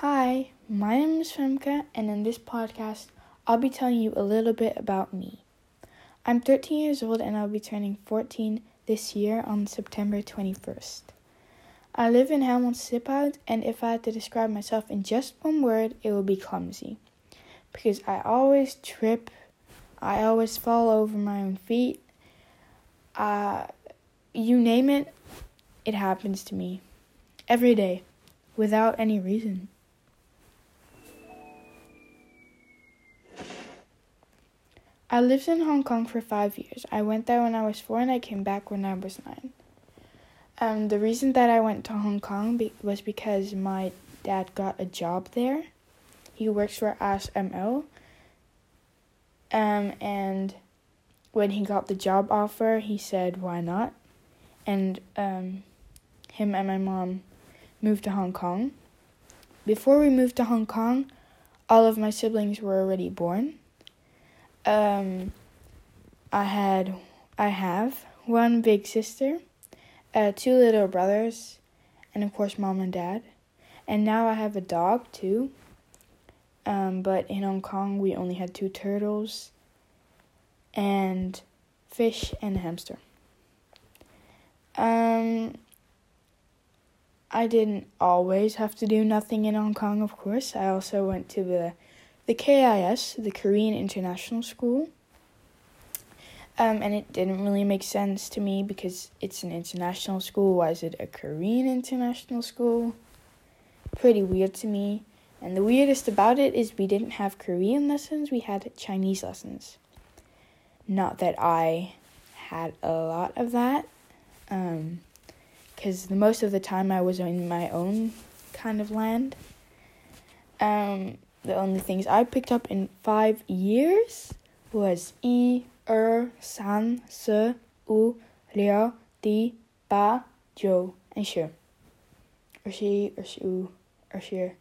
Hi, my name is Femke, and in this podcast, I'll be telling you a little bit about me. I'm 13 years old and I'll be turning 14 this year on September 21st. I live in Helmond Stiphout, and if I had to describe myself in just one word, it would be clumsy. Because I always trip, I always fall over my own feet. Uh, you name it, it happens to me. Every day, without any reason. I lived in Hong Kong for five years. I went there when I was four and I came back when I was nine. Um, the reason that I went to Hong Kong be- was because my dad got a job there. He works for ASML. Um, and when he got the job offer, he said, why not? And um, him and my mom moved to Hong Kong. Before we moved to Hong Kong, all of my siblings were already born. Um, I had, I have one big sister, uh, two little brothers, and of course, mom and dad. And now I have a dog too. Um, but in Hong Kong, we only had two turtles, and fish and a hamster. Um, I didn't always have to do nothing in Hong Kong, of course. I also went to the the KIS, the Korean International School. Um, and it didn't really make sense to me because it's an international school. Why is it a Korean international school? Pretty weird to me. And the weirdest about it is we didn't have Korean lessons, we had Chinese lessons. Not that I had a lot of that, because um, most of the time I was in my own kind of land. Um, the only things I picked up in five years was i, er, san, se, u, liao, di, ba, jo, and shi. Or she, or shu, or she,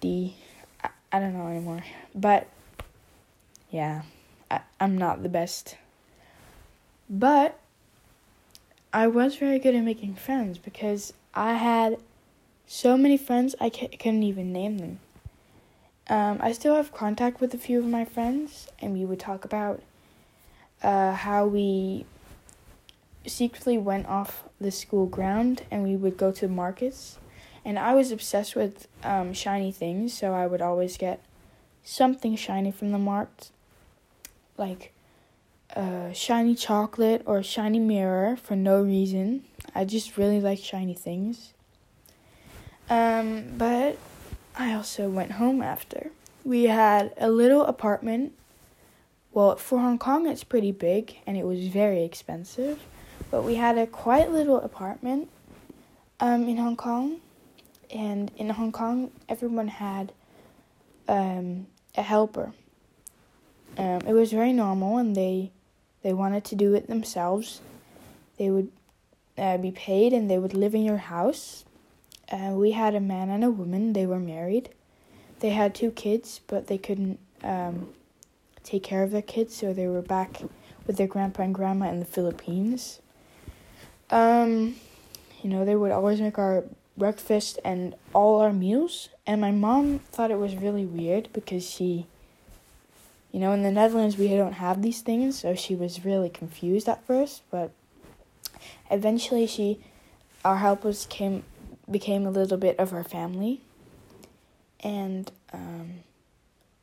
di. I, I don't know anymore. But, yeah, I, I'm not the best. But, I was very good at making friends because I had so many friends I couldn't even name them. Um, I still have contact with a few of my friends, and we would talk about uh, how we secretly went off the school ground and we would go to markets. And I was obsessed with um, shiny things, so I would always get something shiny from the market, like a shiny chocolate or a shiny mirror for no reason. I just really like shiny things. Um, but I also went home after. We had a little apartment. Well, for Hong Kong, it's pretty big and it was very expensive. But we had a quiet little apartment um, in Hong Kong. And in Hong Kong, everyone had um, a helper. Um, it was very normal, and they they wanted to do it themselves. They would uh, be paid, and they would live in your house uh, we had a man and a woman. They were married. They had two kids, but they couldn't um, take care of their kids, so they were back with their grandpa and grandma in the Philippines. Um, you know, they would always make our breakfast and all our meals. And my mom thought it was really weird because she, you know, in the Netherlands we don't have these things, so she was really confused at first. But eventually, she, our helpers came became a little bit of our family. And um,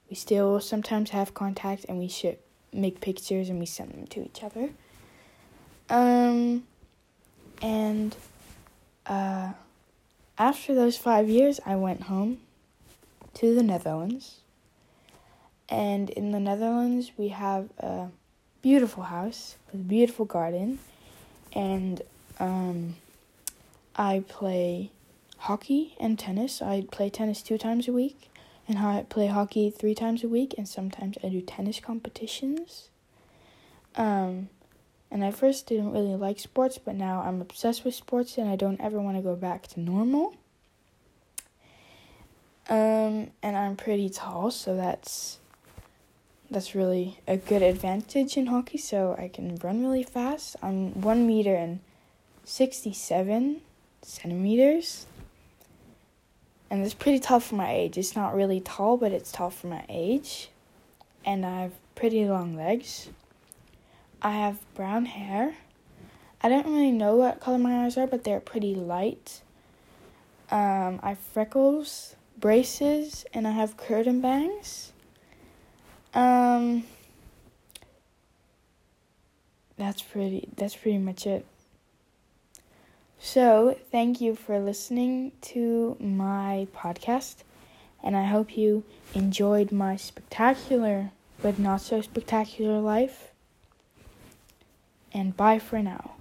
we still sometimes have contact and we should make pictures and we send them to each other. Um, and uh, after those five years, I went home to the Netherlands. And in the Netherlands, we have a beautiful house with a beautiful garden. And um, I play hockey and tennis. I play tennis two times a week, and I play hockey three times a week, and sometimes I do tennis competitions. Um, and I first didn't really like sports, but now I'm obsessed with sports, and I don't ever want to go back to normal. Um, and I'm pretty tall, so that's that's really a good advantage in hockey. So I can run really fast. I'm one meter and sixty-seven centimeters. And it's pretty tall for my age. It's not really tall, but it's tall for my age. And I have pretty long legs. I have brown hair. I don't really know what color my eyes are, but they're pretty light. Um, I have freckles, braces, and I have curtain bangs. Um, that's pretty. That's pretty much it. So, thank you for listening to my podcast, and I hope you enjoyed my spectacular but not so spectacular life. And bye for now.